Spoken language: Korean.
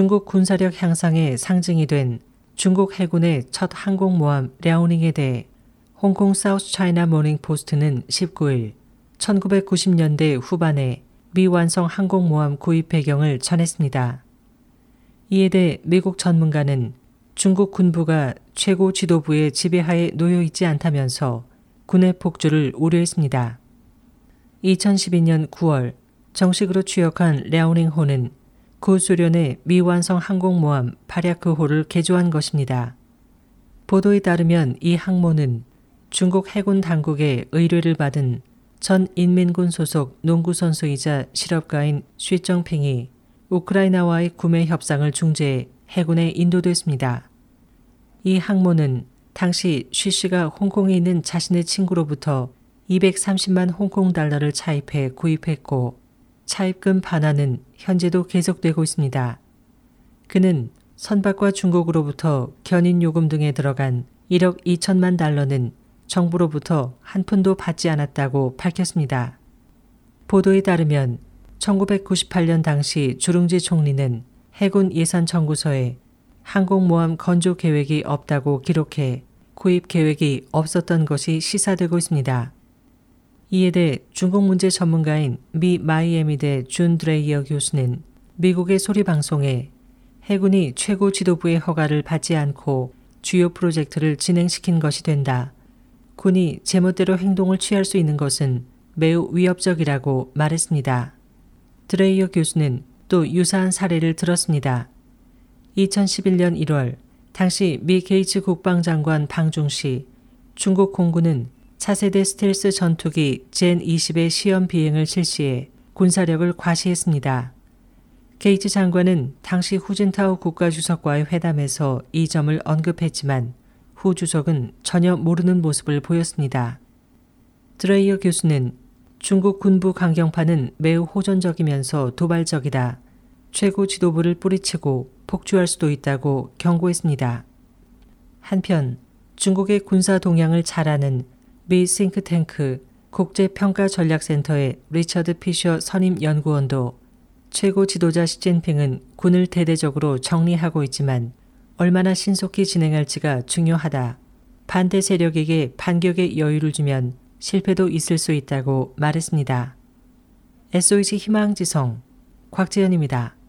중국 군사력 향상의 상징이 된 중국 해군의 첫 항공모함 랴오닝에 대해 홍콩 사우스 차이나 모닝 포스트는 19일 1990년대 후반에 미완성 항공모함 구입 배경을 전했습니다. 이에 대해 미국 전문가는 중국 군부가 최고 지도부의 지배하에 놓여 있지 않다면서 군의 폭주를 우려했습니다. 2012년 9월 정식으로 취역한 랴오닝호는 구소련의 미완성 항공모함 파랴크호를 개조한 것입니다. 보도에 따르면 이 항모는 중국 해군 당국의 의뢰를 받은 전 인민군 소속 농구 선수이자 실업가인 쉬정핑이 우크라이나와의 구매 협상을 중재해 해군에 인도됐습니다. 이 항모는 당시 쉬 씨가 홍콩에 있는 자신의 친구로부터 230만 홍콩 달러를 차입해 구입했고 차입금 반환은 현재도 계속되고 있습니다. 그는 선박과 중국으로부터 견인 요금 등에 들어간 1억 2천만 달러는 정부로부터 한 푼도 받지 않았다고 밝혔습니다. 보도에 따르면 1998년 당시 주룽지 총리는 해군 예산 청구서에 항공모함 건조 계획이 없다고 기록해 구입 계획이 없었던 것이 시사되고 있습니다. 이에 대해 중국 문제 전문가인 미 마이애미대 준 드레이어 교수는 미국의 소리 방송에 해군이 최고 지도부의 허가를 받지 않고 주요 프로젝트를 진행시킨 것이 된다. 군이 제멋대로 행동을 취할 수 있는 것은 매우 위협적이라고 말했습니다. 드레이어 교수는 또 유사한 사례를 들었습니다. 2011년 1월 당시 미 게이츠 국방장관 방중 시 중국 공군은 차세대 스텔스 전투기 젠 20의 시험 비행을 실시해 군사력을 과시했습니다. 게이츠 장관은 당시 후진타오 국가주석과의 회담에서 이 점을 언급했지만 후 주석은 전혀 모르는 모습을 보였습니다. 드레이어 교수는 중국 군부 강경파는 매우 호전적이면서 도발적이다. 최고 지도부를 뿌리치고 폭주할 수도 있다고 경고했습니다. 한편 중국의 군사 동향을 잘 아는 미 싱크탱크 국제평가전략센터의 리처드 피셔 선임 연구원도 최고 지도자 시진핑은 군을 대대적으로 정리하고 있지만 얼마나 신속히 진행할지가 중요하다. 반대 세력에게 반격의 여유를 주면 실패도 있을 수 있다고 말했습니다. SOH 희망지성 곽재현입니다.